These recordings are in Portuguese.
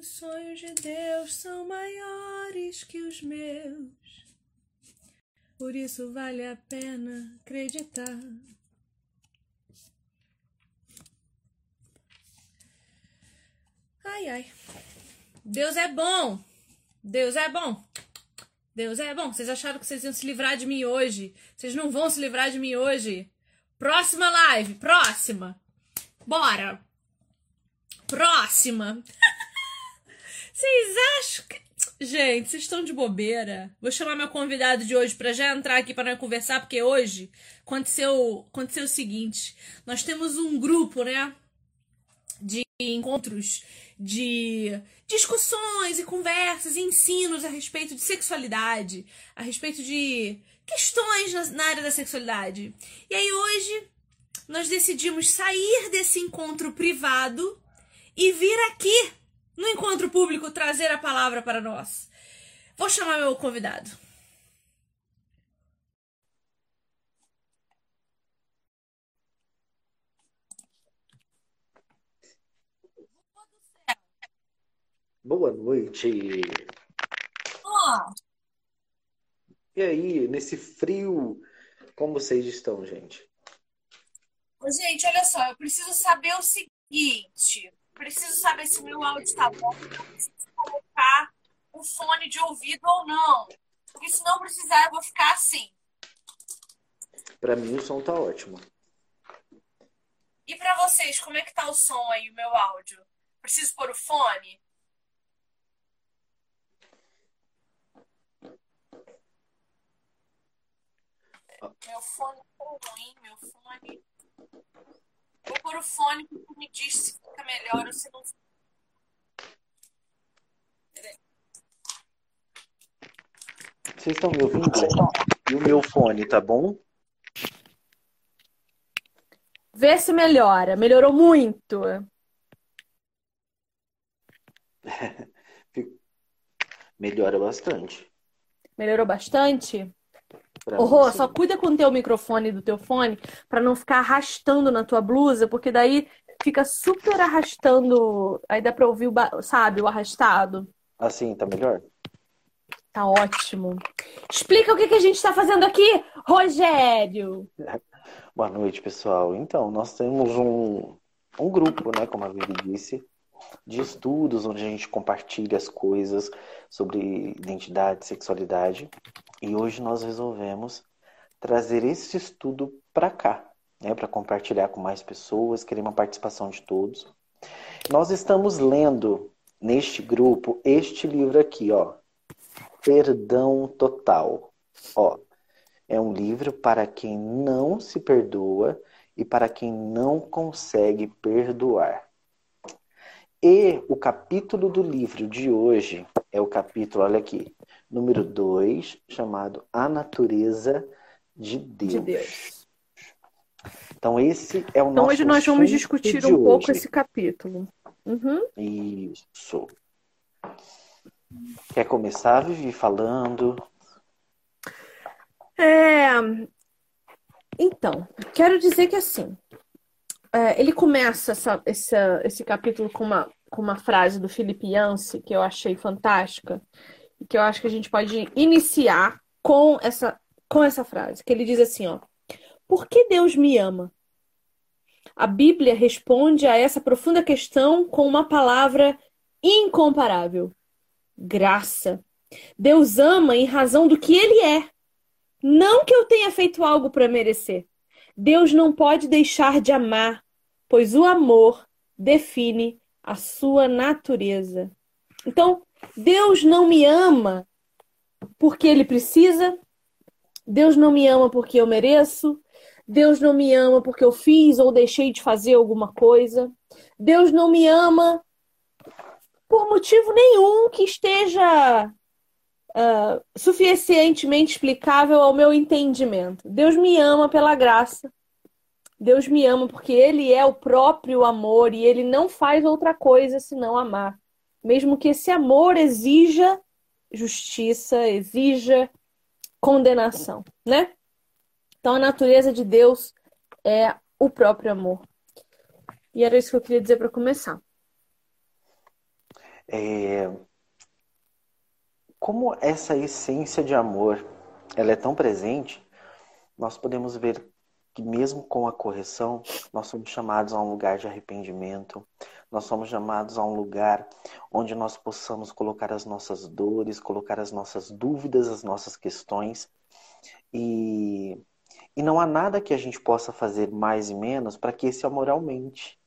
Os sonhos de Deus são maiores que os meus. Por isso vale a pena acreditar. Ai, ai. Deus é bom. Deus é bom. Deus é bom. Vocês acharam que vocês iam se livrar de mim hoje? Vocês não vão se livrar de mim hoje. Próxima live, próxima. Bora. Próxima. Vocês acham que. Gente, vocês estão de bobeira. Vou chamar meu convidado de hoje para já entrar aqui para nós conversar, porque hoje aconteceu, aconteceu o seguinte: nós temos um grupo, né? De encontros, de discussões e conversas e ensinos a respeito de sexualidade, a respeito de questões na, na área da sexualidade. E aí hoje nós decidimos sair desse encontro privado e vir aqui no encontro público trazer a palavra para nós. Vou chamar meu convidado. Boa noite. Oh. E aí, nesse frio, como vocês estão, gente? Gente, olha só, eu preciso saber o seguinte preciso saber se o meu áudio está bom, eu preciso colocar um fone de ouvido ou não. Porque se não precisar, eu vou ficar assim. Para mim o som tá ótimo. E para vocês, como é que tá o som aí, o meu áudio? Preciso pôr o fone? Meu fone tá ruim, meu fone. Vou pôr o fone que me diz se fica melhor ou se não Vocês estão me ouvindo? E o meu fone, tá bom? Vê se melhora. Melhorou muito. Melhora bastante. Melhorou bastante? Ô, Rô, só cuida com o teu microfone do teu fone para não ficar arrastando na tua blusa, porque daí fica super arrastando. Aí dá pra ouvir, o, sabe, o arrastado. Assim, tá melhor? Tá ótimo. Explica o que, que a gente tá fazendo aqui, Rogério. Boa noite, pessoal. Então, nós temos um, um grupo, né, como a Vivi disse, de estudos onde a gente compartilha as coisas sobre identidade, sexualidade. E hoje nós resolvemos trazer esse estudo para cá, né, para compartilhar com mais pessoas, querer uma participação de todos. Nós estamos lendo neste grupo este livro aqui, ó, Perdão Total. Ó, é um livro para quem não se perdoa e para quem não consegue perdoar. E o capítulo do livro de hoje é o capítulo, olha aqui, número 2, chamado A Natureza de Deus. de Deus. Então, esse é o então, nosso hoje nós vamos discutir um pouco esse capítulo. Uhum. Isso. Quer começar, Vivi, falando? É... Então, quero dizer que assim, é, ele começa essa, essa, esse capítulo com uma, com uma frase do Felipe Yancey que eu achei fantástica e que eu acho que a gente pode iniciar com essa, com essa frase, que ele diz assim, ó: Por que Deus me ama? A Bíblia responde a essa profunda questão com uma palavra incomparável: graça. Deus ama em razão do que ele é, não que eu tenha feito algo para merecer. Deus não pode deixar de amar, pois o amor define a sua natureza. Então, Deus não me ama porque ele precisa, Deus não me ama porque eu mereço, Deus não me ama porque eu fiz ou deixei de fazer alguma coisa, Deus não me ama por motivo nenhum que esteja uh, suficientemente explicável ao meu entendimento. Deus me ama pela graça. Deus me ama porque Ele é o próprio amor e Ele não faz outra coisa senão amar. Mesmo que esse amor exija justiça, exija condenação, né? Então a natureza de Deus é o próprio amor. E era isso que eu queria dizer para começar. É... Como essa essência de amor ela é tão presente, nós podemos ver que mesmo com a correção, nós somos chamados a um lugar de arrependimento, nós somos chamados a um lugar onde nós possamos colocar as nossas dores, colocar as nossas dúvidas, as nossas questões. E, e não há nada que a gente possa fazer mais e menos para que esse amor aumente,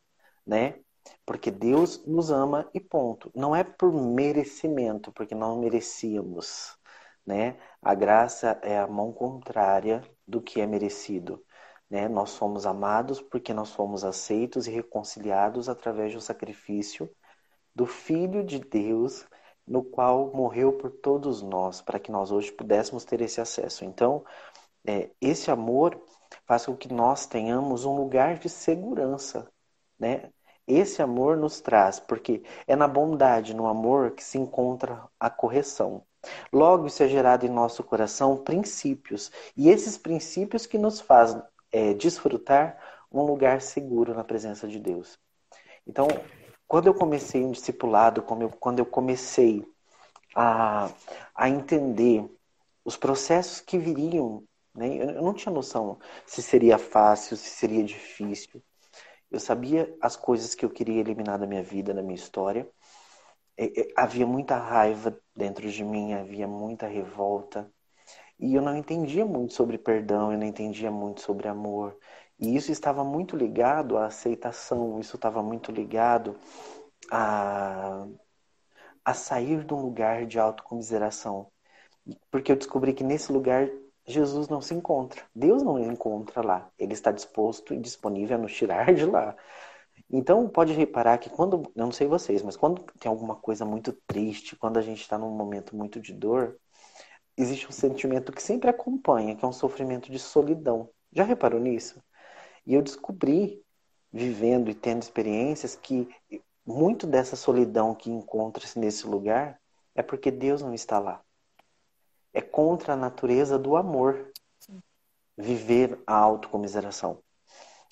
né? Porque Deus nos ama e ponto. Não é por merecimento, porque não merecíamos, né? A graça é a mão contrária do que é merecido. Né? Nós somos amados porque nós fomos aceitos e reconciliados através do sacrifício do Filho de Deus, no qual morreu por todos nós, para que nós hoje pudéssemos ter esse acesso. Então, é, esse amor faz com que nós tenhamos um lugar de segurança, né? Esse amor nos traz, porque é na bondade, no amor, que se encontra a correção. Logo, isso é gerado em nosso coração princípios, e esses princípios que nos fazem é, desfrutar um lugar seguro na presença de Deus. Então, quando eu comecei um discipulado, quando eu comecei a, a entender os processos que viriam, né? eu não tinha noção se seria fácil, se seria difícil. Eu sabia as coisas que eu queria eliminar da minha vida, da minha história. Havia muita raiva dentro de mim, havia muita revolta, e eu não entendia muito sobre perdão, eu não entendia muito sobre amor. E isso estava muito ligado à aceitação, isso estava muito ligado a, a sair de um lugar de autocomiseração. Porque eu descobri que nesse lugar Jesus não se encontra. Deus não encontra lá. Ele está disposto e disponível a nos tirar de lá. Então, pode reparar que quando, eu não sei vocês, mas quando tem alguma coisa muito triste, quando a gente está num momento muito de dor, existe um sentimento que sempre acompanha, que é um sofrimento de solidão. Já reparou nisso? E eu descobri, vivendo e tendo experiências, que muito dessa solidão que encontra-se nesse lugar é porque Deus não está lá. É contra a natureza do amor viver a autocomiseração.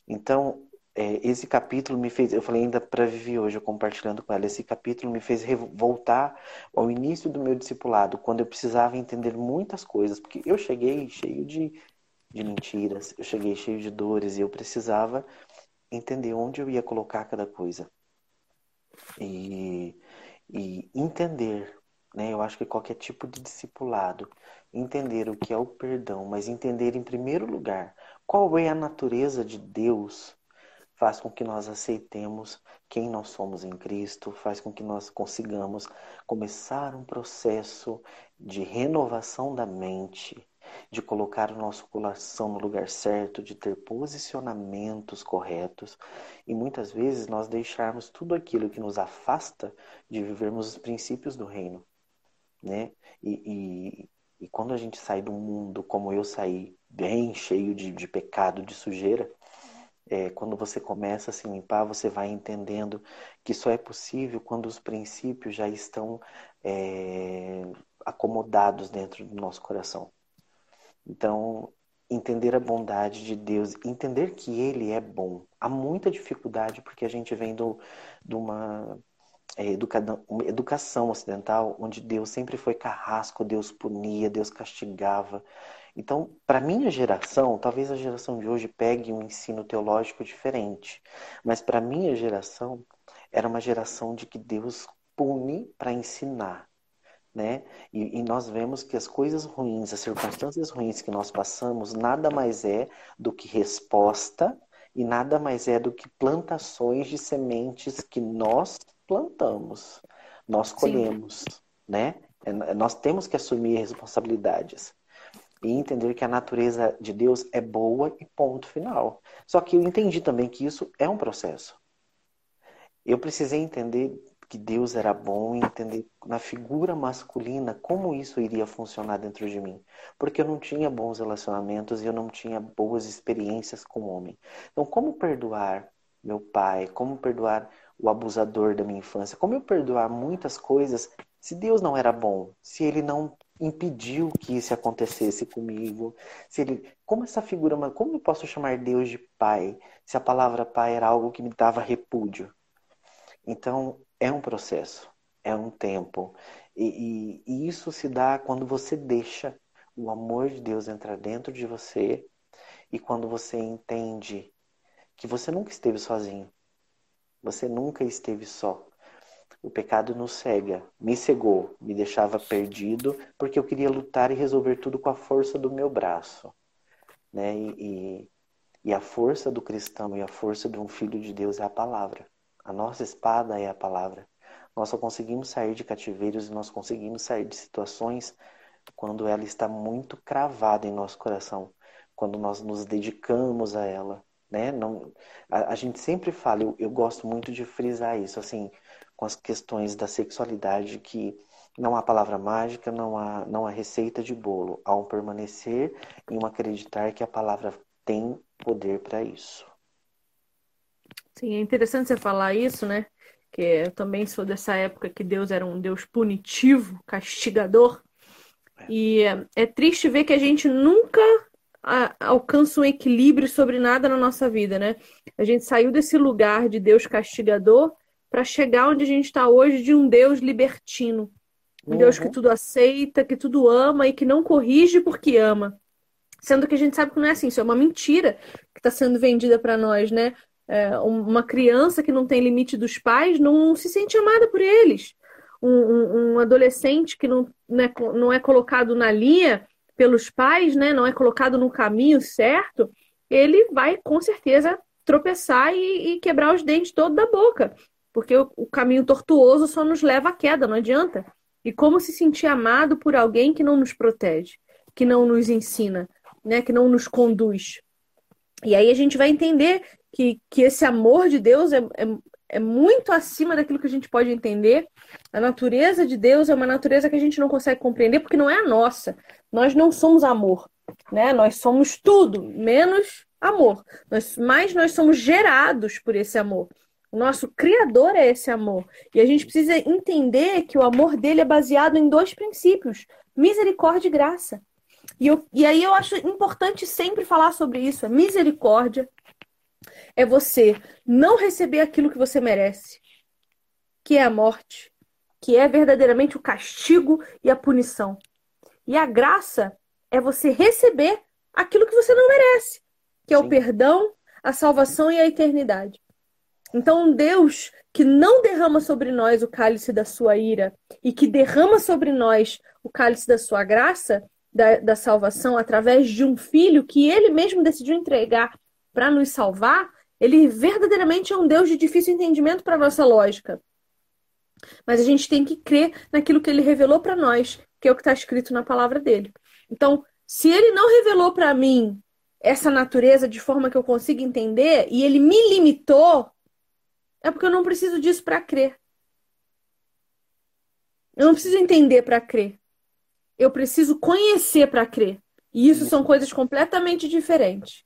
Então, é, esse capítulo me fez, eu falei ainda para Vivi hoje, eu compartilhando com ela, esse capítulo me fez voltar ao início do meu discipulado, quando eu precisava entender muitas coisas, porque eu cheguei cheio de, de mentiras, eu cheguei cheio de dores e eu precisava entender onde eu ia colocar cada coisa. E, e entender, né? Eu acho que qualquer tipo de discipulado, entender o que é o perdão, mas entender em primeiro lugar qual é a natureza de Deus faz com que nós aceitemos quem nós somos em Cristo, faz com que nós consigamos começar um processo de renovação da mente, de colocar o nosso coração no lugar certo, de ter posicionamentos corretos e muitas vezes nós deixarmos tudo aquilo que nos afasta de vivermos os princípios do reino, né? E, e, e quando a gente sai do mundo como eu saí, bem cheio de, de pecado, de sujeira, é, quando você começa a se limpar, você vai entendendo que só é possível quando os princípios já estão é, acomodados dentro do nosso coração. Então, entender a bondade de Deus, entender que Ele é bom. Há muita dificuldade porque a gente vem do, de uma, é, educação ocidental onde Deus sempre foi carrasco, Deus punia, Deus castigava. Então, para minha geração, talvez a geração de hoje pegue um ensino teológico diferente, mas para minha geração era uma geração de que Deus pune para ensinar, né? E, e, nós vemos que as coisas ruins, as circunstâncias ruins que nós passamos, nada mais é do que resposta e nada mais é do que plantações de sementes que nós plantamos, nós colhemos, Sim. né? É, nós temos que assumir responsabilidades e entender que a natureza de Deus é boa e ponto final. Só que eu entendi também que isso é um processo. Eu precisei entender que Deus era bom e entender na figura masculina como isso iria funcionar dentro de mim. Porque eu não tinha bons relacionamentos e eu não tinha boas experiências com o homem. Então, como perdoar meu pai? Como perdoar o abusador da minha infância? Como eu perdoar muitas coisas se Deus não era bom? Se ele não impediu que isso acontecesse comigo? Se ele, como essa figura, como eu posso chamar Deus de pai, se a palavra pai era algo que me dava repúdio? Então, é um processo. é um tempo. E, e, e isso se dá quando você deixa o amor de Deus entrar dentro de você e quando você entende que você nunca esteve sozinho. Você nunca esteve só. O pecado nos cega, me cegou, me deixava perdido, porque eu queria lutar e resolver tudo com a força do meu braço. Né? E, e, a força do cristão e a força de um filho de Deus é a palavra. A nossa espada é a palavra. Nós só conseguimos sair de cativeiros e nós conseguimos sair de situações quando ela está muito cravada em nosso coração, quando nós nos dedicamos a ela, né? Não, a, a gente sempre fala, eu, eu gosto muito de frisar isso, assim, com as questões da sexualidade que não há palavra mágica, não há, não há receita de bolo. Há um permanecer e um acreditar que a palavra tem poder para isso. Sim, é interessante você falar isso, né? Que eu também sou dessa época que Deus era um Deus punitivo, castigador. É. E é triste ver que a gente nunca alcança um equilíbrio sobre nada na nossa vida, né? A gente saiu desse lugar de Deus castigador para chegar onde a gente está hoje de um Deus libertino. Um uhum. Deus que uhum. tudo aceita, que tudo ama e que não corrige porque ama. Sendo que a gente sabe que não é assim, isso é uma mentira que está sendo vendida para nós, né? É, uma criança que não tem limite dos pais não se sente amada por eles. Um, um, um adolescente que não, né, não é colocado na linha pelos pais, né, não é colocado no caminho certo, ele vai com certeza tropeçar e, e quebrar os dentes todo da boca. Porque o, o caminho tortuoso só nos leva à queda, não adianta. E como se sentir amado por alguém que não nos protege, que não nos ensina, né, que não nos conduz. E aí a gente vai entender que, que esse amor de Deus é, é, é, muito acima daquilo que a gente pode entender. A natureza de Deus é uma natureza que a gente não consegue compreender porque não é a nossa. Nós não somos amor, né? Nós somos tudo menos amor. Nós, mas nós somos gerados por esse amor. O nosso Criador é esse amor. E a gente precisa entender que o amor dele é baseado em dois princípios: misericórdia e graça. E, eu, e aí eu acho importante sempre falar sobre isso: é misericórdia é você não receber aquilo que você merece, que é a morte, que é verdadeiramente o castigo e a punição. E a graça é você receber aquilo que você não merece, que é Sim. o perdão, a salvação e a eternidade. Então, um Deus que não derrama sobre nós o cálice da sua ira e que derrama sobre nós o cálice da sua graça, da, da salvação, através de um filho que ele mesmo decidiu entregar para nos salvar, ele verdadeiramente é um Deus de difícil entendimento para nossa lógica. Mas a gente tem que crer naquilo que ele revelou para nós, que é o que está escrito na palavra dele. Então, se ele não revelou para mim essa natureza de forma que eu consiga entender e ele me limitou é porque eu não preciso disso para crer. Eu não preciso entender para crer. Eu preciso conhecer para crer. E isso são coisas completamente diferentes.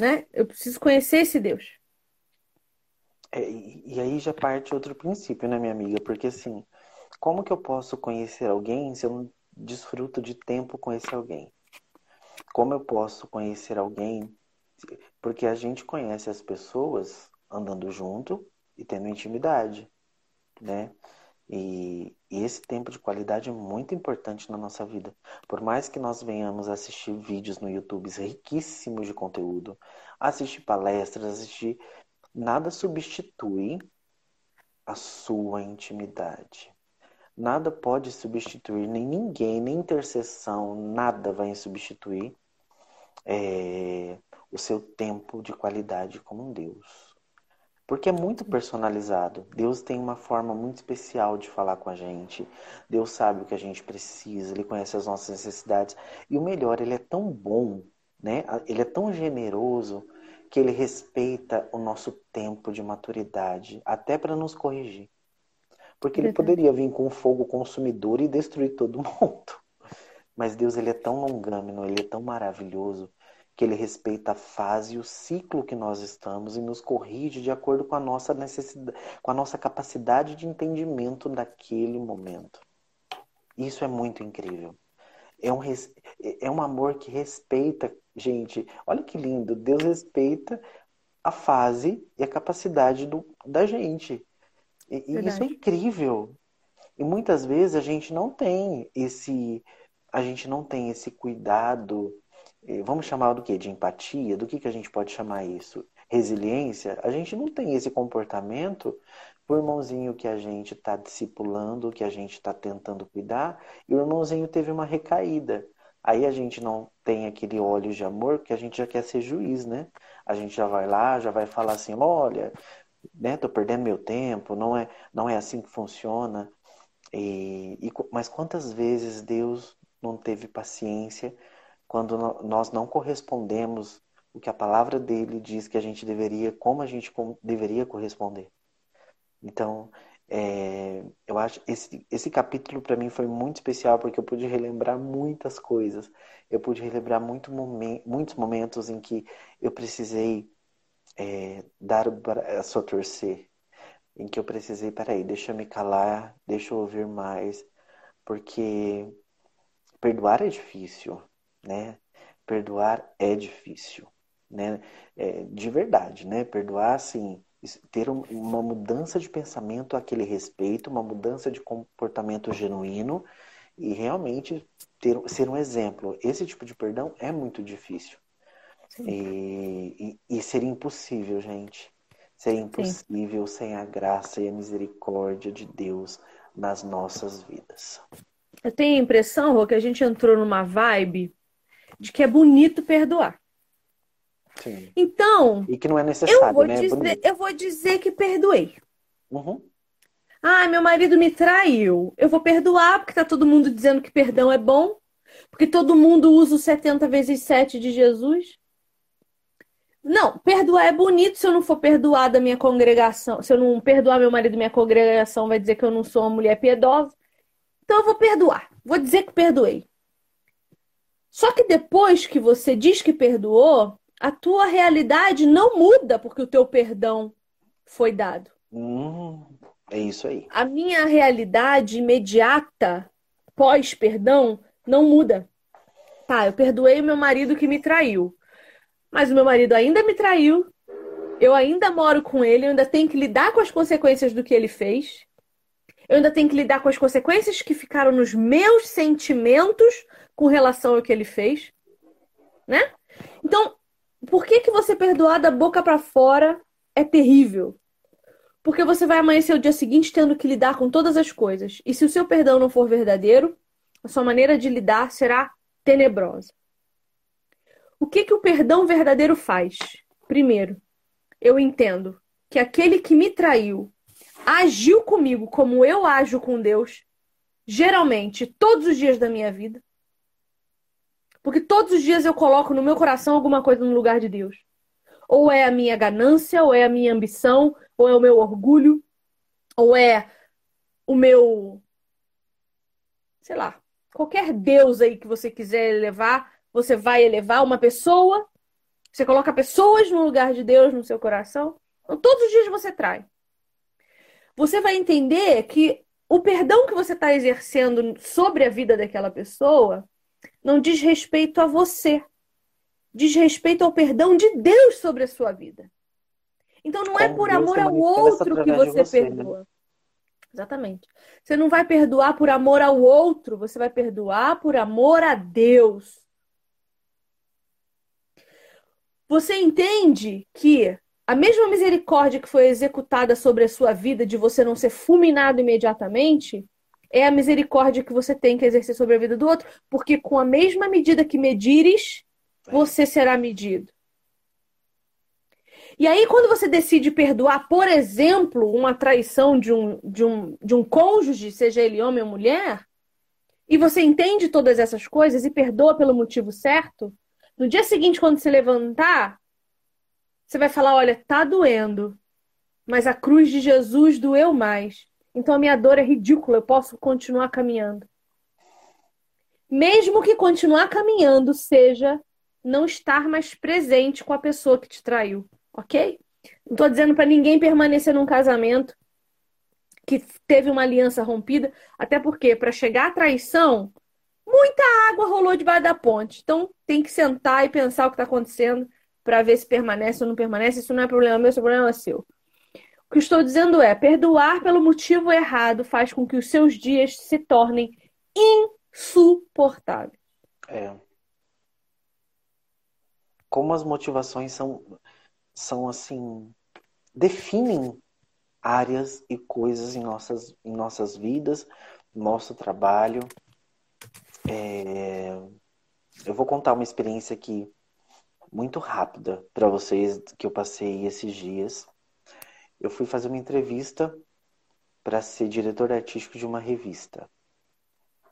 Né? Eu preciso conhecer esse Deus. É, e aí já parte outro princípio, né, minha amiga? Porque assim, como que eu posso conhecer alguém se eu não desfruto de tempo com esse alguém? Como eu posso conhecer alguém? Porque a gente conhece as pessoas andando junto e tendo intimidade, né? E, e, esse tempo de qualidade é muito importante na nossa vida. Por mais que nós venhamos assistir vídeos no YouTube riquíssimos de conteúdo, assistir palestras, assistir, nada substitui a sua intimidade. Nada pode substituir, nem ninguém, nem intercessão, nada vai substituir é, o seu tempo de qualidade com Deus. Porque é muito personalizado. Deus tem uma forma muito especial de falar com a gente. Deus sabe o que a gente precisa, ele conhece as nossas necessidades. E o melhor, ele é tão bom, né? Ele é tão generoso que ele respeita o nosso tempo de maturidade, até para nos corrigir. Porque ele poderia vir com um fogo consumidor e destruir todo mundo. Mas Deus, ele é tão longâmino, ele é tão maravilhoso que ele respeita a fase e o ciclo que nós estamos e nos corrige de acordo com a nossa necessidade, com a nossa capacidade de entendimento daquele momento. Isso é muito incrível. É um, é um amor que respeita, gente. Olha que lindo. Deus respeita a fase e a capacidade do, da gente. E, e isso é incrível. E muitas vezes a gente não tem esse, a gente não tem esse cuidado, vamos chamar do que? De empatia? Do que, que a gente pode chamar isso? Resiliência? A gente não tem esse comportamento o irmãozinho que a gente está discipulando, que a gente está tentando cuidar, e o irmãozinho teve uma recaída. Aí a gente não tem aquele óleo de amor, porque a gente já quer ser juiz, né? A gente já vai lá, já vai falar assim, olha, né, tô perdendo meu tempo, não é, não é assim que funciona. E, e, mas quantas vezes Deus não teve paciência quando nós não correspondemos o que a palavra dele diz que a gente deveria, como a gente deveria corresponder? Então, é, eu acho esse, esse capítulo para mim foi muito especial porque eu pude relembrar muitas coisas. Eu pude relembrar muito momen muitos momentos em que eu precisei é, dar o braço a torcer, em que eu precisei, peraí, deixa eu me calar, deixa eu ouvir mais, porque perdoar é difícil, né? Perdoar é difícil, né? É, de verdade, né? Perdoar, assim, ter uma mudança de pensamento àquele respeito, uma mudança de comportamento genuíno e realmente ter, ser um exemplo. Esse tipo de perdão é muito difícil. E, e, e, seria impossível, gente. Seria impossível Sim. sem a graça e a misericórdia de Deus nas nossas vidas. Eu tenho a impressão, Rô, que a gente entrou numa vibe de que é bonito perdoar. Sim. Então. E que não é necessário, eu vou né? Dizer, eu vou dizer que perdoei. Uhum. Ah, meu marido me traiu. Eu vou perdoar, porque tá todo mundo dizendo que perdão é bom. Porque todo mundo usa o 70 vezes 7 de Jesus. Não, perdoar é bonito se eu não for perdoar da minha congregação. Se eu não perdoar meu marido, minha congregação vai dizer que eu não sou uma mulher piedosa. Então eu vou perdoar. Vou dizer que perdoei. Só que depois que você diz que perdoou, a tua realidade não muda porque o teu perdão foi dado. Hum, é isso aí. A minha realidade imediata, pós-perdão, não muda. Tá, eu perdoei o meu marido que me traiu. Mas o meu marido ainda me traiu. Eu ainda moro com ele, eu ainda tenho que lidar com as consequências do que ele fez. Eu ainda tenho que lidar com as consequências que ficaram nos meus sentimentos com relação ao que ele fez, né? Então, por que, que você perdoar da boca para fora é terrível? Porque você vai amanhecer o dia seguinte tendo que lidar com todas as coisas. E se o seu perdão não for verdadeiro, a sua maneira de lidar será tenebrosa. O que, que o perdão verdadeiro faz? Primeiro, eu entendo que aquele que me traiu agiu comigo como eu ajo com Deus, geralmente todos os dias da minha vida. Porque todos os dias eu coloco no meu coração alguma coisa no lugar de Deus. Ou é a minha ganância, ou é a minha ambição, ou é o meu orgulho, ou é o meu. Sei lá. Qualquer Deus aí que você quiser elevar, você vai elevar uma pessoa. Você coloca pessoas no lugar de Deus no seu coração. Então, todos os dias você trai. Você vai entender que o perdão que você está exercendo sobre a vida daquela pessoa não diz respeito a você. Diz respeito ao perdão de Deus sobre a sua vida. Então não é Como é por Deus amor ao outro que você, você né? perdoa. Né? Exatamente. Você não vai perdoar por amor ao outro, você vai perdoar por amor a Deus. Você entende que a mesma misericórdia que foi executada sobre a sua vida de você não ser fulminado imediatamente, é a misericórdia que você tem que exercer sobre a vida do outro, porque com a mesma medida que medires, você será medido. E aí, quando você decide perdoar, por exemplo, uma traição de um, de um, de um cônjuge, seja ele homem ou mulher, e você entende todas essas coisas e perdoa pelo motivo certo, no dia seguinte, quando se levantar, você vai falar: olha, tá doendo, mas a cruz de Jesus doeu mais. Então a minha dor é ridícula, eu posso continuar caminhando. Mesmo que continuar caminhando seja não estar mais presente com a pessoa que te traiu, ok? Não estou dizendo para ninguém permanecer num casamento que teve uma aliança rompida, até porque para chegar à traição, muita água rolou debaixo da ponte. Então tem que sentar e pensar o que está acontecendo para ver se permanece ou não permanece. Isso não é problema meu, isso é problema seu. O que estou dizendo é: perdoar pelo motivo errado faz com que os seus dias se tornem insuportáveis. É. Como as motivações são, são assim, definem áreas e coisas em nossas, em nossas vidas, nosso trabalho. É... Eu vou contar uma experiência aqui muito rápida para vocês que eu passei esses dias. Eu fui fazer uma entrevista para ser diretor artístico de uma revista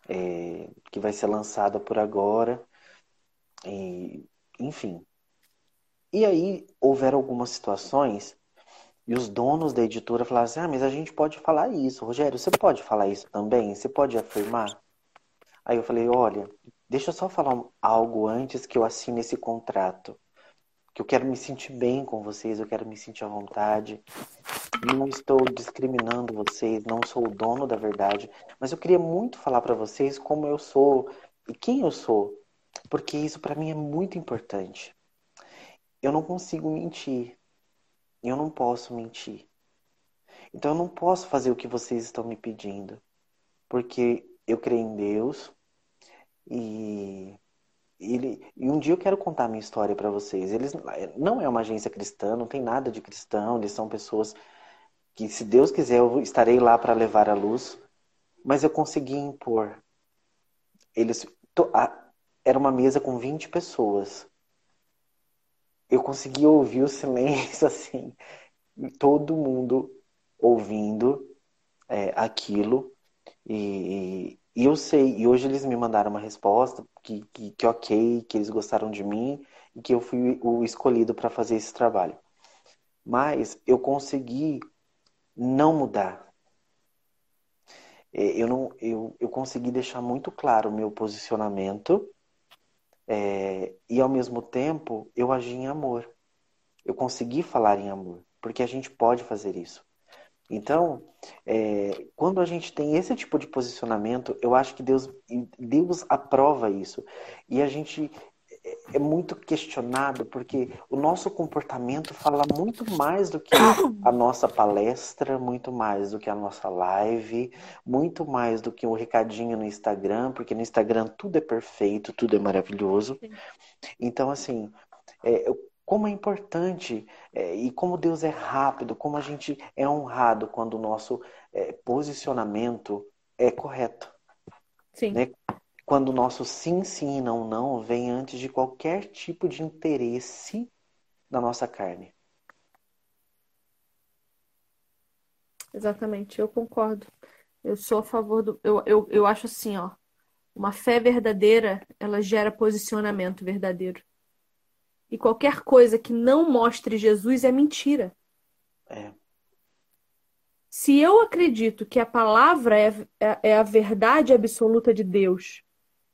é, que vai ser lançada por agora. E, enfim. E aí houveram algumas situações e os donos da editora falaram assim: ah, mas a gente pode falar isso. Rogério, você pode falar isso também? Você pode afirmar? Aí eu falei: olha, deixa eu só falar algo antes que eu assine esse contrato. Que eu quero me sentir bem com vocês, eu quero me sentir à vontade. Não estou discriminando vocês, não sou o dono da verdade, mas eu queria muito falar para vocês como eu sou e quem eu sou, porque isso para mim é muito importante. Eu não consigo mentir. Eu não posso mentir. Então eu não posso fazer o que vocês estão me pedindo, porque eu creio em Deus e ele, e um dia eu quero contar a minha história para vocês. Eles não é uma agência cristã, não tem nada de cristão, eles são pessoas que, se Deus quiser, eu estarei lá para levar a luz. Mas eu consegui impor. Eles, to, a, era uma mesa com 20 pessoas. Eu consegui ouvir o silêncio assim, todo mundo ouvindo é, aquilo. E, e, eu sei, e hoje eles me mandaram uma resposta que, que, que ok, que eles gostaram de mim e que eu fui o escolhido para fazer esse trabalho. Mas eu consegui não mudar. É, eu, não, eu, eu consegui deixar muito claro o meu posicionamento é, e, ao mesmo tempo, eu agi em amor. Eu consegui falar em amor, porque a gente pode fazer isso. Então, é, quando a gente tem esse tipo de posicionamento, eu acho que Deus, Deus aprova isso. E a gente é muito questionado porque o nosso comportamento fala muito mais do que a nossa palestra, muito mais do que a nossa live, muito mais do que um recadinho no Instagram, porque no Instagram tudo é perfeito, tudo é maravilhoso. Então, assim, é, como é importante é, e como Deus é rápido, como a gente é honrado quando o nosso é, posicionamento é correto. Sim. Né? quando o nosso sim, sim e não, não vem antes de qualquer tipo de interesse da nossa carne. Exatamente, eu concordo. Eu sou a favor do. Eu, eu, eu acho assim, ó. Uma fé verdadeira, ela gera posicionamento verdadeiro. E qualquer coisa que não mostre Jesus é mentira. É. Se eu acredito que a palavra é, é, é a verdade absoluta de Deus,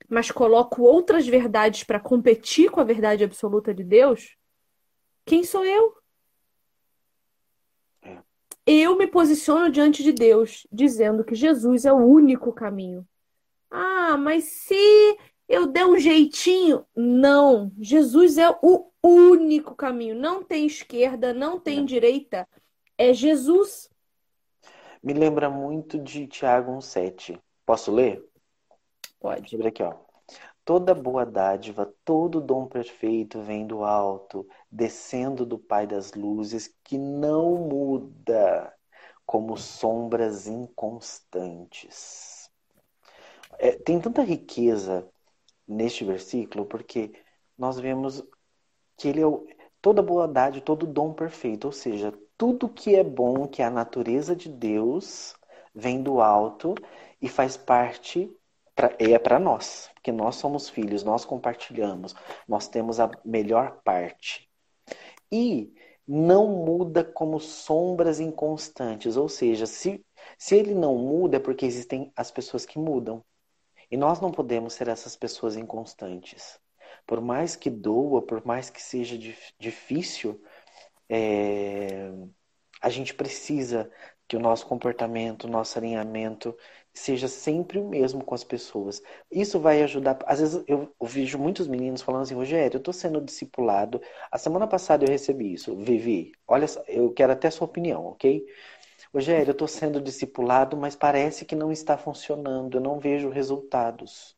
mas coloco outras verdades para competir com a verdade absoluta de Deus, quem sou eu? É. Eu me posiciono diante de Deus, dizendo que Jesus é o único caminho. Ah, mas se eu der um jeitinho. Não, Jesus é o único caminho. Não tem esquerda, não tem não. direita. É Jesus. Me lembra muito de Tiago 1,7. Posso ler? Pode. Lembra aqui, ó. Toda boa dádiva, todo dom perfeito vem do alto, descendo do Pai das luzes, que não muda como sombras inconstantes. É, tem tanta riqueza neste versículo, porque nós vemos que ele é o, toda boa todo dom perfeito, ou seja, tudo que é bom, que é a natureza de Deus, vem do alto e faz parte pra, é para nós, porque nós somos filhos, nós compartilhamos, nós temos a melhor parte. E não muda como sombras inconstantes, ou seja, se, se ele não muda é porque existem as pessoas que mudam. E nós não podemos ser essas pessoas inconstantes. Por mais que doa, por mais que seja difícil, é... A gente precisa que o nosso comportamento, o nosso alinhamento seja sempre o mesmo com as pessoas. Isso vai ajudar. Às vezes eu, vejo muitos meninos falando assim, Rogério, eu estou sendo discipulado. A semana passada eu recebi isso. Vivi, olha, eu quero até sua opinião, ok? Rogério, eu estou sendo discipulado, mas parece que não está funcionando, eu não vejo resultados.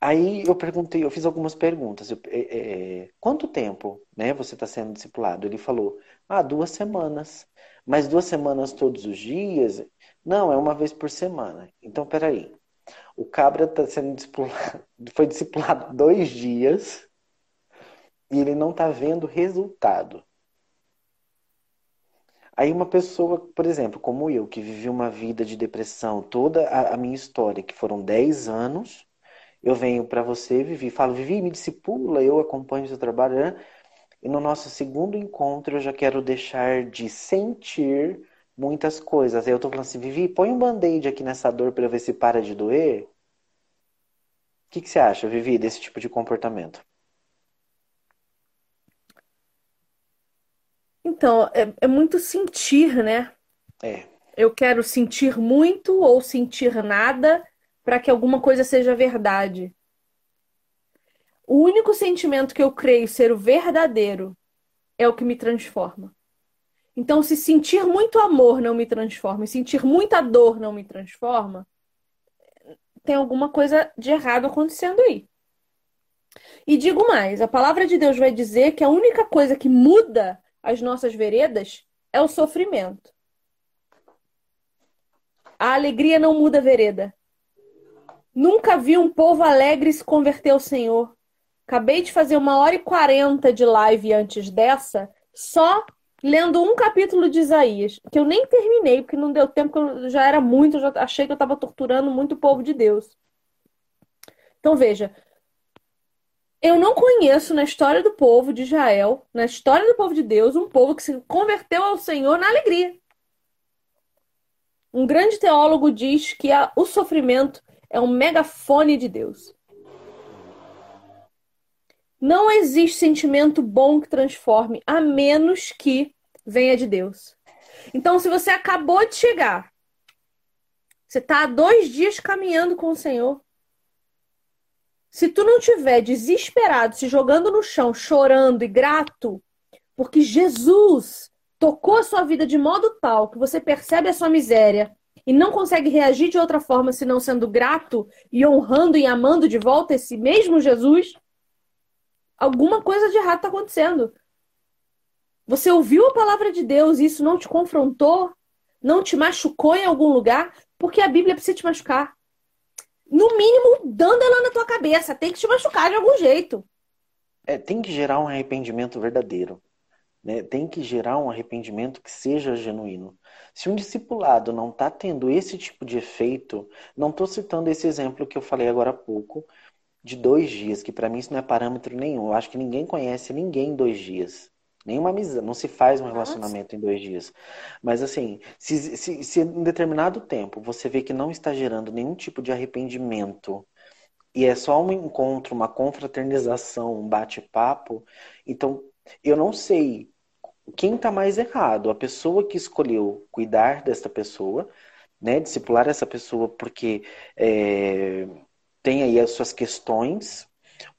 Aí eu perguntei, eu fiz algumas perguntas. Eu, é, é, quanto tempo né, você está sendo discipulado? Ele falou, ah, duas semanas. Mas duas semanas todos os dias? Não, é uma vez por semana. Então, peraí. O cabra está sendo discipulado, foi discipulado dois dias e ele não está vendo resultado. Aí uma pessoa, por exemplo, como eu, que vivi uma vida de depressão, toda a, a minha história, que foram 10 anos, eu venho para você, Vivi, falo, Vivi, me discipula, eu acompanho o seu trabalho, né? E no nosso segundo encontro eu já quero deixar de sentir muitas coisas. Aí eu tô falando assim, Vivi, põe um band-aid aqui nessa dor para ver se para de doer. O que, que você acha, Vivi, desse tipo de comportamento? Então, é, é muito sentir, né? É. Eu quero sentir muito ou sentir nada para que alguma coisa seja verdade. O único sentimento que eu creio ser o verdadeiro é o que me transforma. Então, se sentir muito amor não me transforma e sentir muita dor não me transforma, tem alguma coisa de errado acontecendo aí. E digo mais: a palavra de Deus vai dizer que a única coisa que muda as nossas veredas é o sofrimento. A alegria não muda a vereda. Nunca vi um povo alegre se converter ao Senhor. Acabei de fazer uma hora e quarenta de live antes dessa, só lendo um capítulo de Isaías, que eu nem terminei, porque não deu tempo, eu já era muito, eu já achei que eu estava torturando muito o povo de Deus. Então veja, eu não conheço na história do povo de Israel, na história do povo de Deus, um povo que se converteu ao Senhor na alegria. Um grande teólogo diz que a, o sofrimento é um megafone de Deus. Não existe sentimento bom que transforme, a menos que venha de Deus. Então, se você acabou de chegar, você está há dois dias caminhando com o Senhor. Se tu não tiver desesperado, se jogando no chão, chorando e grato, porque Jesus tocou a sua vida de modo tal que você percebe a sua miséria e não consegue reagir de outra forma senão sendo grato e honrando e amando de volta esse mesmo Jesus, alguma coisa de errado está acontecendo. Você ouviu a palavra de Deus e isso não te confrontou, não te machucou em algum lugar, porque a Bíblia precisa te machucar. No mínimo, dando ela na tua cabeça, tem que te machucar de algum jeito. É, tem que gerar um arrependimento verdadeiro. Né? Tem que gerar um arrependimento que seja genuíno. Se um discipulado não está tendo esse tipo de efeito, não estou citando esse exemplo que eu falei agora há pouco, de dois dias, que para mim isso não é parâmetro nenhum. Eu acho que ninguém conhece ninguém em dois dias. Nenhuma amizade, não se faz um relacionamento Nossa. em dois dias. Mas assim, se, se, se em determinado tempo você vê que não está gerando nenhum tipo de arrependimento, e é só um encontro, uma confraternização, um bate-papo, então eu não sei quem está mais errado? A pessoa que escolheu cuidar desta pessoa, né, discipular essa pessoa porque é, tem aí as suas questões,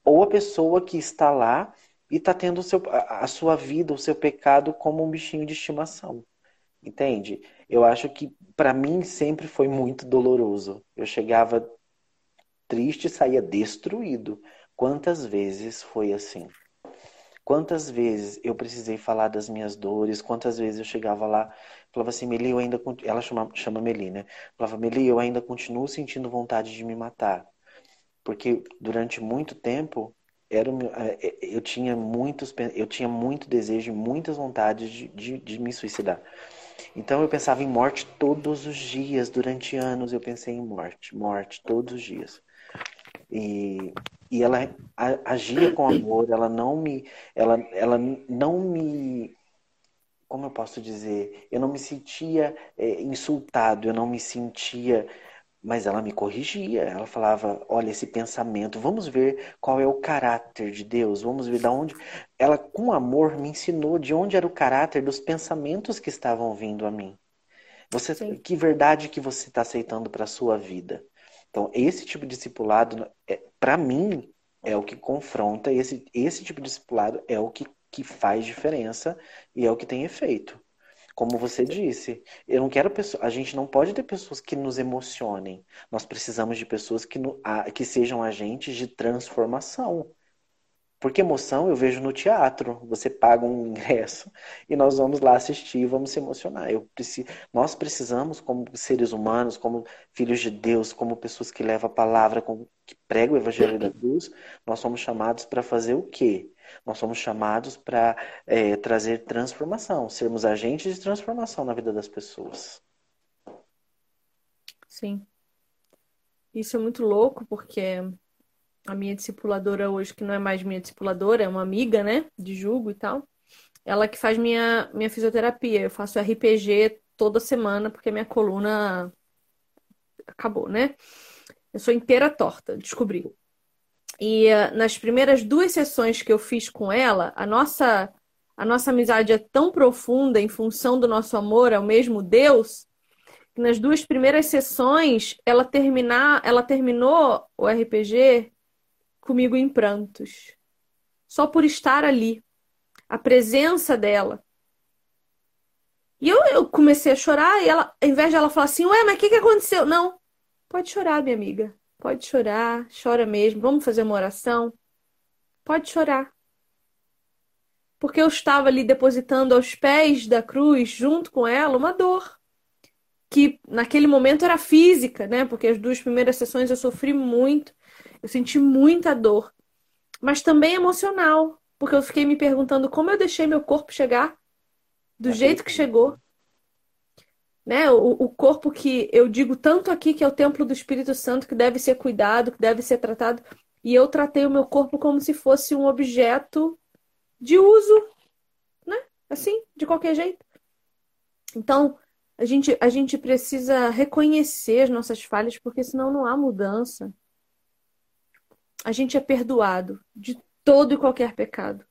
ou a pessoa que está lá e está tendo seu, a sua vida, o seu pecado como um bichinho de estimação. Entende? Eu acho que para mim sempre foi muito doloroso. Eu chegava triste e saía destruído. Quantas vezes foi assim? Quantas vezes eu precisei falar das minhas dores, quantas vezes eu chegava lá, falava assim, Meli, eu ainda. Ela chama, chama Meli, né? Falava, Meli, eu ainda continuo sentindo vontade de me matar. Porque durante muito tempo era, é, é, eu tinha muitos eu tinha muito desejo muitas vontades de, de, de, me suicidar. Então eu pensava em morte todos os dias durante anos eu pensei em morte morte todos os dias. E e ela agia com amor, ela não me, ela, ela não me, como eu posso dizer, eu não me sentia é, insultado, eu não me sentia mas ela me corrigia. Ela falava: olha, esse pensamento, vamos ver qual é o caráter de Deus, vamos ver de onde. Ela, com amor, me ensinou de onde era o caráter dos pensamentos que estavam vindo a mim. Você, que verdade que você está aceitando para a sua vida? Então, esse tipo de discipulado, é, para mim, é o que confronta, esse, esse tipo de discipulado é o que, que faz diferença e é o que tem efeito. Como você disse, eu não quero pessoas, a gente não pode ter pessoas que nos emocionem. Nós precisamos de pessoas que, no, que sejam agentes de transformação. Porque emoção eu vejo no teatro. Você paga um ingresso e nós vamos lá assistir, vamos se emocionar. Eu nós precisamos, como seres humanos, como filhos de Deus, como pessoas que levam a palavra, que pregam o evangelho da cruz, nós somos chamados para fazer o quê? Nós somos chamados para é, trazer transformação, sermos agentes de transformação na vida das pessoas. Sim. Isso é muito louco, porque a minha discipuladora hoje, que não é mais minha discipuladora, é uma amiga, né, de julgo e tal, ela que faz minha, minha fisioterapia. Eu faço RPG toda semana, porque minha coluna acabou, né? Eu sou inteira torta, descobri. E uh, nas primeiras duas sessões que eu fiz com ela, a nossa a nossa amizade é tão profunda em função do nosso amor ao mesmo Deus, que nas duas primeiras sessões ela terminar, ela terminou o RPG comigo em prantos. Só por estar ali. A presença dela. E eu, eu comecei a chorar e ela, ao invés de ela falar assim, ué, mas o que, que aconteceu? Não, pode chorar, minha amiga. Pode chorar, chora mesmo. Vamos fazer uma oração? Pode chorar. Porque eu estava ali depositando aos pés da cruz, junto com ela, uma dor. Que naquele momento era física, né? Porque as duas primeiras sessões eu sofri muito. Eu senti muita dor, mas também emocional, porque eu fiquei me perguntando como eu deixei meu corpo chegar do jeito que chegou. Né? O, o corpo que eu digo tanto aqui que é o templo do Espírito Santo, que deve ser cuidado, que deve ser tratado, e eu tratei o meu corpo como se fosse um objeto de uso, né? Assim, de qualquer jeito. Então, a gente, a gente precisa reconhecer as nossas falhas, porque senão não há mudança a gente é perdoado de todo e qualquer pecado.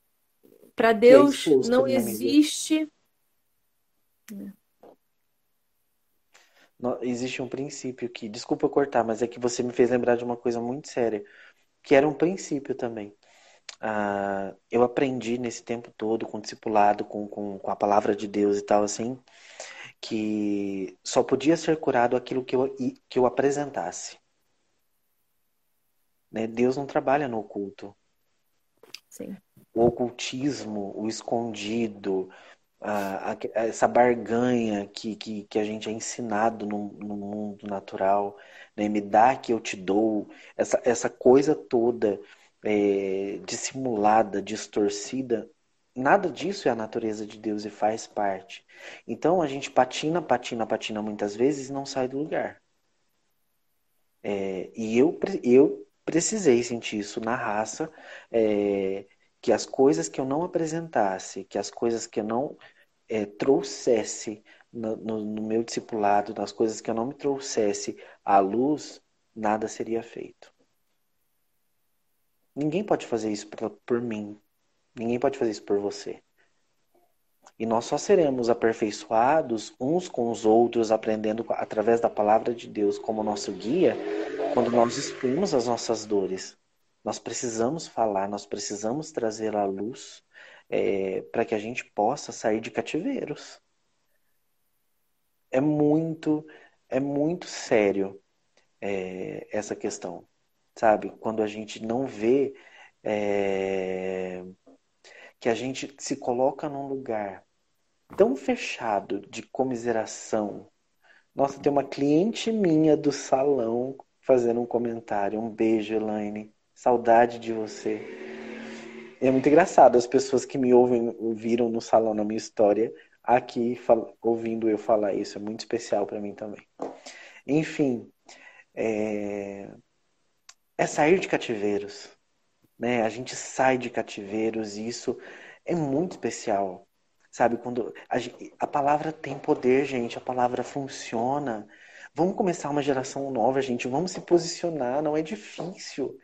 Para Deus é não existe. Não, existe um princípio que, desculpa cortar, mas é que você me fez lembrar de uma coisa muito séria, que era um princípio também. Ah, eu aprendi nesse tempo todo, com o discipulado, com, com, com a palavra de Deus e tal, assim, que só podia ser curado aquilo que eu, que eu apresentasse. Né? Deus não trabalha no oculto. Sim. O ocultismo, o escondido, a, a, essa barganha que, que, que a gente é ensinado no, no mundo natural, né? me dá que eu te dou, essa, essa coisa toda é, dissimulada, distorcida, nada disso é a natureza de Deus e faz parte. Então a gente patina, patina, patina muitas vezes e não sai do lugar. É, e eu, eu precisei sentir isso na raça, é, que as coisas que eu não apresentasse, que as coisas que eu não é, trouxesse no, no, no, meu discipulado, nas coisas que eu não me trouxesse à luz, nada seria feito. Ninguém pode fazer isso por, por mim. Ninguém pode fazer isso por você. E nós só seremos aperfeiçoados uns com os outros, aprendendo através da palavra de Deus como nosso guia, quando nós expomos as nossas dores, nós precisamos falar, nós precisamos trazer à luz é, para que a gente possa sair de cativeiros. É muito, é muito sério é, essa questão, sabe? Quando a gente não vê é, que a gente se coloca num lugar tão fechado de comiseração. Nossa, tem uma cliente minha do salão fazendo um comentário. Um beijo, Elaine. Saudade de você. É muito engraçado as pessoas que me ouvem, ouviram no salão na minha história, aqui ouvindo eu falar isso. É muito especial para mim também. Enfim, é... é sair de cativeiros. Né? A gente sai de cativeiros e isso é muito especial. Sabe, quando a, a palavra tem poder, gente, a palavra funciona. Vamos começar uma geração nova, gente. Vamos se posicionar, não é difícil.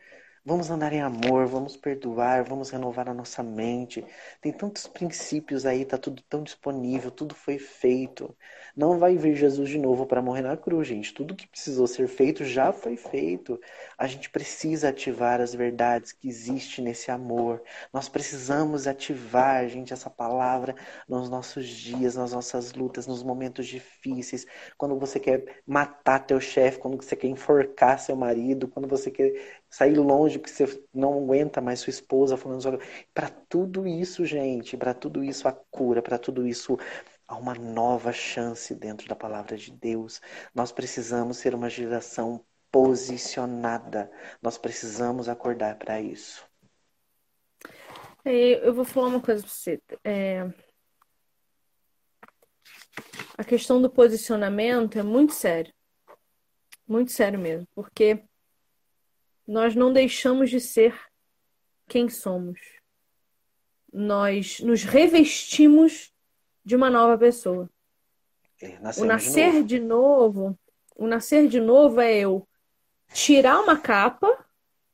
Vamos andar em amor, vamos perdoar, vamos renovar a nossa mente. Tem tantos princípios aí, tá tudo tão disponível, tudo foi feito. Não vai vir Jesus de novo para morrer na cruz, gente. Tudo que precisou ser feito já foi feito. A gente precisa ativar as verdades que existe nesse amor. Nós precisamos ativar, gente, essa palavra nos nossos dias, nas nossas lutas, nos momentos difíceis. Quando você quer matar teu chefe, quando você quer enforcar seu marido, quando você quer sair longe porque você não aguenta mais sua esposa falando sobre. Para tudo isso, gente, para tudo isso a cura, para tudo isso há uma nova chance dentro da palavra de Deus. Nós precisamos ser uma geração posicionada. Nós precisamos acordar para isso. É, eu vou falar uma coisa para você. É... A questão do posicionamento é muito sério. Muito sério mesmo. Porque nós não deixamos de ser quem somos. Nós nos revestimos de uma nova pessoa. É, o nascer de novo. de novo, o nascer de novo é eu tirar uma capa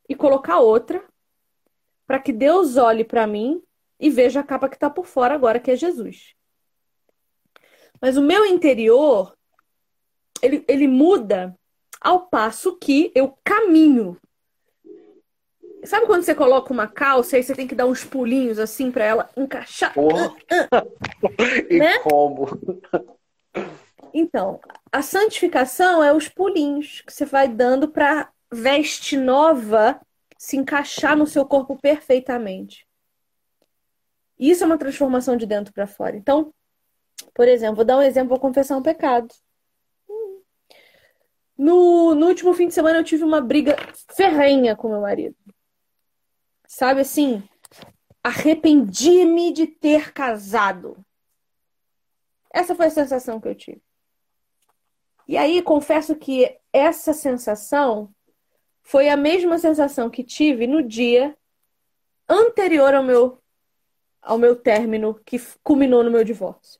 e colocar outra para que Deus olhe para mim e veja a capa que está por fora agora, que é Jesus. Mas o meu interior, ele, ele muda ao passo que eu caminho Sabe quando você coloca uma calça e você tem que dar uns pulinhos assim para ela encaixar? Porra. e né? como? Então, a santificação é os pulinhos que você vai dando para veste nova se encaixar no seu corpo perfeitamente. Isso é uma transformação de dentro para fora. Então, por exemplo, vou dar um exemplo, vou confessar um pecado. No, no último fim de semana eu tive uma briga ferrenha com meu marido. Sabe assim, arrependi-me de ter casado. Essa foi a sensação que eu tive. E aí, confesso que essa sensação foi a mesma sensação que tive no dia anterior ao meu ao meu término, que culminou no meu divórcio.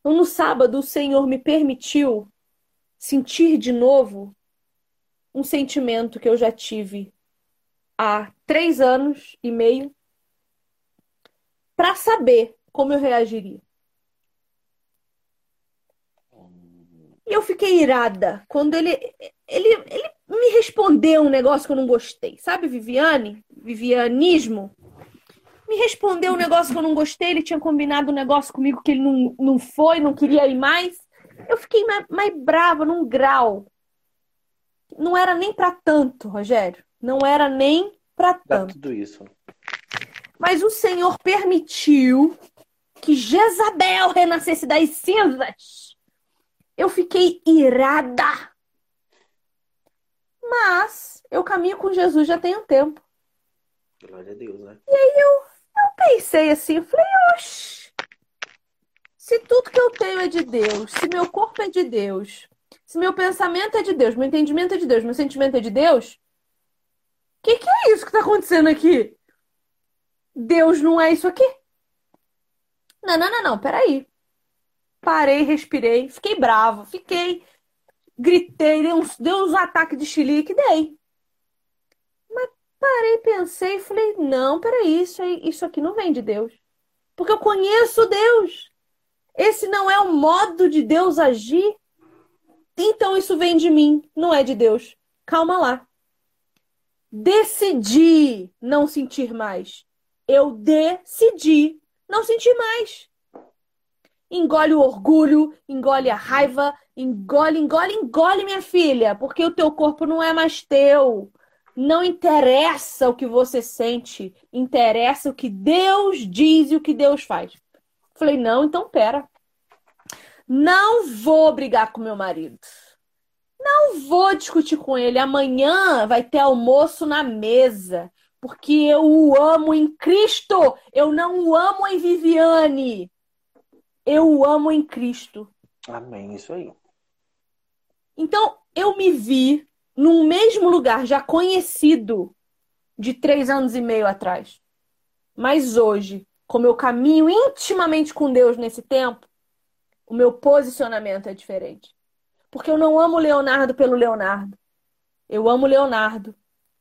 Então, no sábado, o Senhor me permitiu sentir de novo um sentimento que eu já tive há três anos e meio para saber como eu reagiria. E eu fiquei irada quando ele, ele, ele me respondeu um negócio que eu não gostei. Sabe, Viviane? Vivianismo? Me respondeu um negócio que eu não gostei. Ele tinha combinado um negócio comigo que ele não, não foi, não queria ir mais. Eu fiquei mais, mais brava num grau. Não era nem para tanto, Rogério. Não era nem para tanto. tudo isso. Mas o Senhor permitiu que Jezabel renascesse das cinzas. Eu fiquei irada. Mas eu caminho com Jesus já tem um tempo. Glória a Deus, né? E aí eu, eu pensei assim, eu falei, oxe, se tudo que eu tenho é de Deus, se meu corpo é de Deus, se meu pensamento é de Deus, meu entendimento é de Deus, meu sentimento é de Deus, que, que é isso que tá acontecendo aqui? Deus não é isso aqui? Não, não, não, não, peraí. Parei, respirei, fiquei bravo, fiquei. Gritei, dei uns, dei uns ataques de chilique, dei. Mas parei, pensei e falei: não, peraí, isso, aí, isso aqui não vem de Deus. Porque eu conheço Deus. Esse não é o modo de Deus agir. Então isso vem de mim, não é de Deus. Calma lá decidi não sentir mais. Eu decidi não sentir mais. Engole o orgulho, engole a raiva, engole, engole, engole, minha filha, porque o teu corpo não é mais teu. Não interessa o que você sente, interessa o que Deus diz e o que Deus faz. Falei, não, então pera. Não vou brigar com meu marido. Não vou discutir com ele. Amanhã vai ter almoço na mesa. Porque eu o amo em Cristo. Eu não o amo em Viviane. Eu o amo em Cristo. Amém. Isso aí. Então, eu me vi num mesmo lugar já conhecido de três anos e meio atrás. Mas hoje, como eu caminho intimamente com Deus nesse tempo, o meu posicionamento é diferente. Porque eu não amo Leonardo pelo Leonardo. Eu amo Leonardo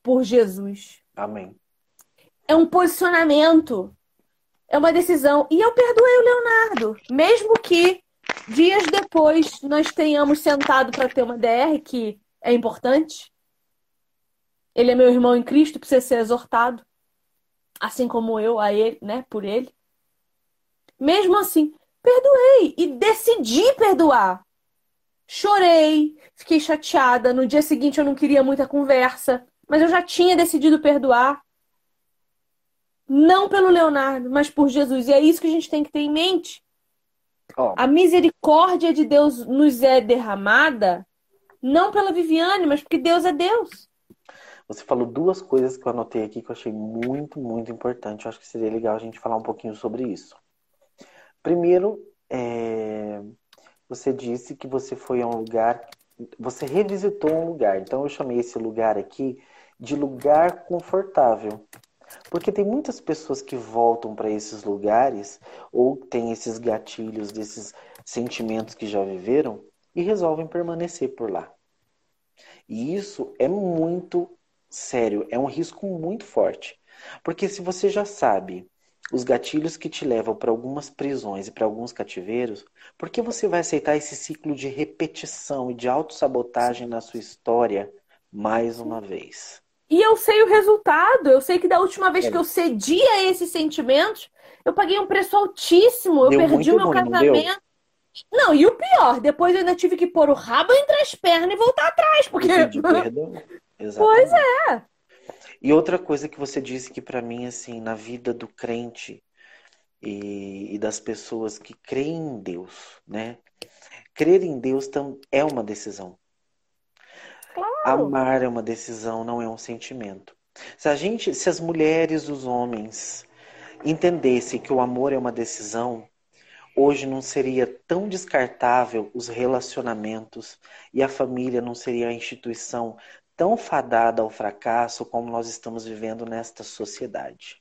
por Jesus. Amém. É um posicionamento. É uma decisão. E eu perdoei o Leonardo. Mesmo que dias depois nós tenhamos sentado para ter uma DR, que é importante. Ele é meu irmão em Cristo, precisa ser exortado. Assim como eu a ele, né? Por ele. Mesmo assim, perdoei e decidi perdoar. Chorei, fiquei chateada. No dia seguinte eu não queria muita conversa, mas eu já tinha decidido perdoar. Não pelo Leonardo, mas por Jesus. E é isso que a gente tem que ter em mente. Oh. A misericórdia de Deus nos é derramada não pela Viviane, mas porque Deus é Deus. Você falou duas coisas que eu anotei aqui que eu achei muito, muito importante. Eu acho que seria legal a gente falar um pouquinho sobre isso. Primeiro, é... você disse que você foi a um lugar, você revisitou um lugar. Então eu chamei esse lugar aqui de lugar confortável. Porque tem muitas pessoas que voltam para esses lugares ou têm esses gatilhos desses sentimentos que já viveram e resolvem permanecer por lá. E isso é muito sério, é um risco muito forte. Porque se você já sabe os gatilhos que te levam para algumas prisões e para alguns cativeiros, por que você vai aceitar esse ciclo de repetição e de autossabotagem na sua história mais uma vez? E eu sei o resultado. Eu sei que da última vez é. que eu cedi a esses sentimentos, eu paguei um preço altíssimo. Eu deu perdi o meu ruim, casamento. Não, não, e o pior, depois eu ainda tive que pôr o rabo entre as pernas e voltar atrás. Porque. pois é. E outra coisa que você disse que para mim, assim, na vida do crente e, e, das pessoas que creem em Deus, né? Crer em Deus é uma decisão. Claro. Amar é uma decisão, não é um sentimento. Se a gente, se as mulheres, os homens entendessem que o amor é uma decisão, hoje não seria tão descartável os relacionamentos e a família não seria a instituição tão fadada ao fracasso como nós estamos vivendo nesta sociedade.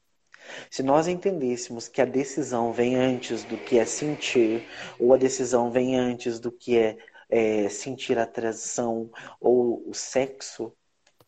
Se nós entendêssemos que a decisão vem antes do que é sentir, ou a decisão vem antes do que é é, sentir atração ou o sexo,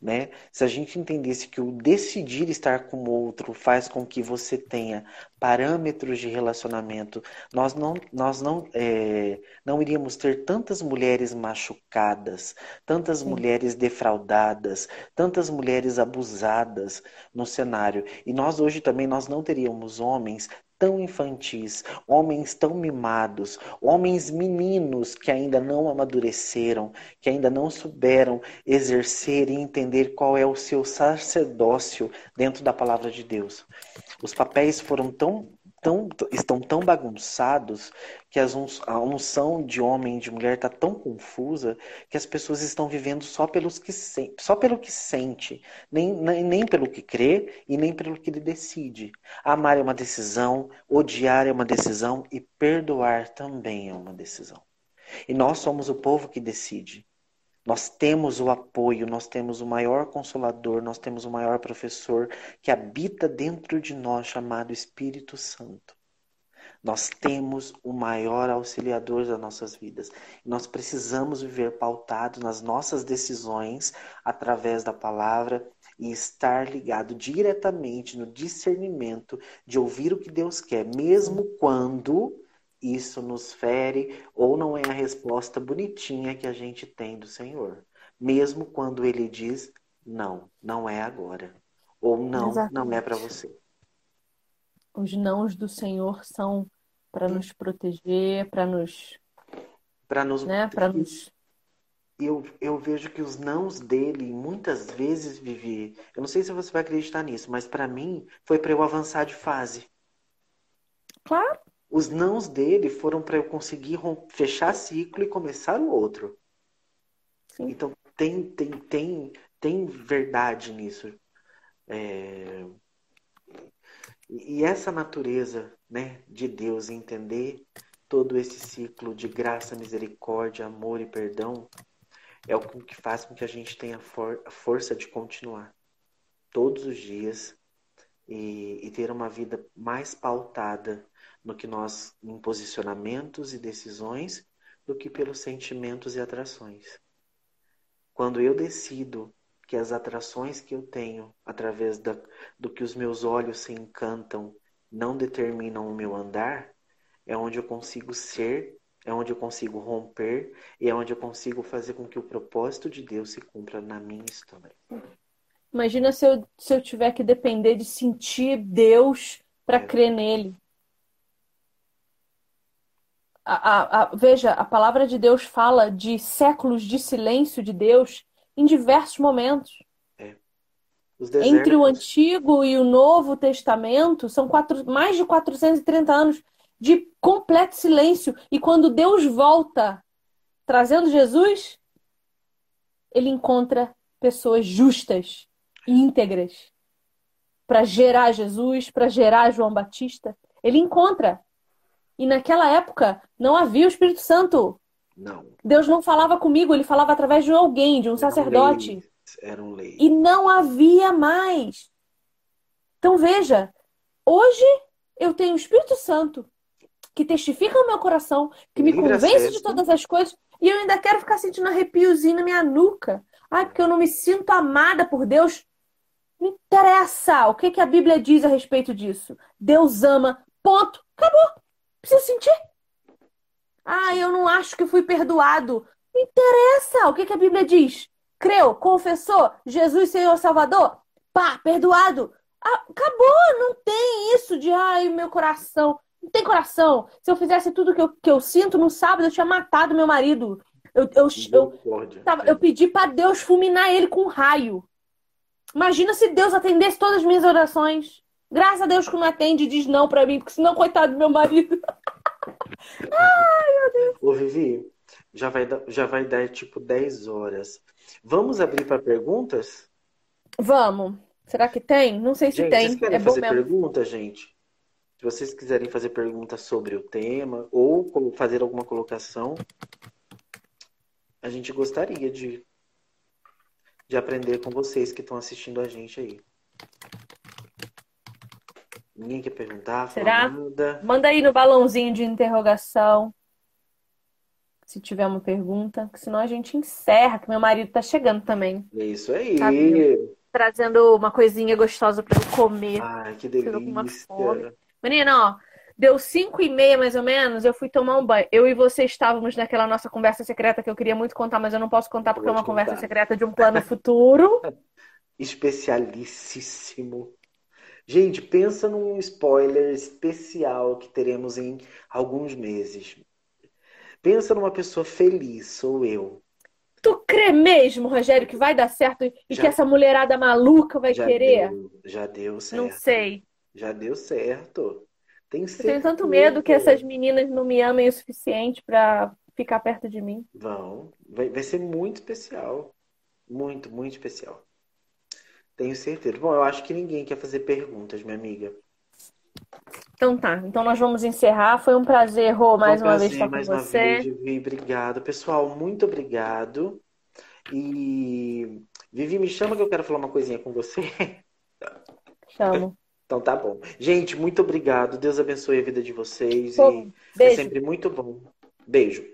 né? Se a gente entendesse que o decidir estar com o outro faz com que você tenha parâmetros de relacionamento, nós não, nós não, é, não iríamos ter tantas mulheres machucadas, tantas Sim. mulheres defraudadas, tantas mulheres abusadas no cenário. E nós hoje também nós não teríamos homens tão infantis, homens tão mimados, homens meninos que ainda não amadureceram, que ainda não souberam exercer e entender qual é o seu sacerdócio dentro da palavra de Deus. Os papéis foram tão tão, estão tão bagunçados que as, a unção de homem e de mulher está tão confusa que as pessoas estão vivendo só, pelos que, só pelo que sente, nem, nem, nem pelo que crê e nem pelo que ele decide. Amar é uma decisão, odiar é uma decisão e perdoar também é uma decisão. E nós somos o povo que decide. Nós temos o apoio, nós temos o maior consolador, nós temos o maior professor que habita dentro de nós, chamado Espírito Santo. Nós temos o maior auxiliador das nossas vidas. Nós precisamos viver pautados nas nossas decisões através da palavra e estar ligado diretamente no discernimento de ouvir o que Deus quer, mesmo quando isso nos fere ou não é a resposta bonitinha que a gente tem do Senhor. Mesmo quando ele diz não, não é agora. Ou não, Exatamente. não é para você. Os nãos do Senhor são para nos proteger, para nos para nos, né, para nos eu, eu vejo que os nãos dele muitas vezes Vivi, eu não sei se você vai acreditar nisso, mas para mim foi para eu avançar de fase. Claro. Os nãos dele foram para eu conseguir fechar ciclo e começar o outro. Sim. Então tem, tem, tem, tem verdade nisso. É... E essa natureza né, de Deus, entender todo esse ciclo de graça, misericórdia, amor e perdão, é o que faz com que a gente tenha for a força de continuar todos os dias e, e ter uma vida mais pautada no que nós, em posicionamentos e decisões, do que pelos sentimentos e atrações. Quando eu decido que as atrações que eu tenho através da, do que os meus olhos se encantam não determinam o meu andar, é onde eu consigo ser, é onde eu consigo romper e é onde eu consigo fazer com que o propósito de Deus se cumpra na minha história. Imagina se eu, se eu tiver que depender de sentir Deus para é. crer nele. A, a, veja, a palavra de Deus fala de séculos de silêncio de Deus em diversos momentos. É. Entre o Antigo e o Novo Testamento, são quatro, mais de 430 anos de completo silêncio. E quando Deus volta trazendo Jesus, ele encontra pessoas justas íntegras para gerar Jesus, para gerar João Batista. Ele encontra. E naquela época não havia o Espírito Santo. Não. Deus não falava comigo, ele falava através de alguém, de um sacerdote. Leis. Eram leis. E não havia mais. Então veja, hoje eu tenho o Espírito Santo que testifica no meu coração, que me convence de todas as coisas, e eu ainda quero ficar sentindo arrepiozinho na minha nuca. Ai, porque eu não me sinto amada por Deus. Não interessa o que, que a Bíblia diz a respeito disso. Deus ama. Ponto. Acabou. Precisa sentir. Ah, eu não acho que fui perdoado. Não interessa o que, que a Bíblia diz. Creu, confessou, Jesus Senhor Salvador. Pá, perdoado. Ah, acabou. Não tem isso de ai, meu coração. Não tem coração. Se eu fizesse tudo que eu, que eu sinto no sábado, eu tinha matado meu marido. Eu, eu, eu, eu, tava, eu pedi para Deus fulminar ele com um raio. Imagina se Deus atendesse todas as minhas orações. Graças a Deus que não atende e diz não para mim, porque senão, coitado do meu marido. Ai, meu Deus. Ô, Vivi, já vai, dar, já vai dar tipo 10 horas. Vamos abrir para perguntas? Vamos. Será que tem? Não sei se gente, tem. Vocês querem é fazer pergunta, gente? Se vocês quiserem fazer perguntas sobre o tema ou fazer alguma colocação, a gente gostaria de de aprender com vocês que estão assistindo a gente aí. Ninguém quer perguntar? Será? Manda aí no balãozinho de interrogação. Se tiver uma pergunta, senão a gente encerra, que meu marido tá chegando também. Isso aí. Trazendo uma coisinha gostosa para eu comer. Ai, que delícia. Menina, ó, Deu cinco e meia, mais ou menos, eu fui tomar um banho. Eu e você estávamos naquela nossa conversa secreta que eu queria muito contar, mas eu não posso contar porque é uma conversa secreta de um plano futuro. Especialíssimo. Gente, pensa num spoiler especial que teremos em alguns meses. Pensa numa pessoa feliz, sou eu. Tu crê mesmo, Rogério, que vai dar certo e já, que essa mulherada maluca vai já querer? Deu, já deu certo. Não sei. Já deu certo. Tenho eu tenho tanto medo que essas meninas não me amem o suficiente para ficar perto de mim. Vão. Vai, vai ser muito especial. Muito, muito especial. Tenho certeza. Bom, eu acho que ninguém quer fazer perguntas, minha amiga. Então tá. Então nós vamos encerrar. Foi um prazer, Rô, mais um uma prazer, vez estar mais com você. Vez, Vivi, obrigado. Pessoal, muito obrigado. E Vivi, me chama que eu quero falar uma coisinha com você. Chamo. Então tá bom. Gente, muito obrigado. Deus abençoe a vida de vocês. Pô, e é sempre muito bom. Beijo.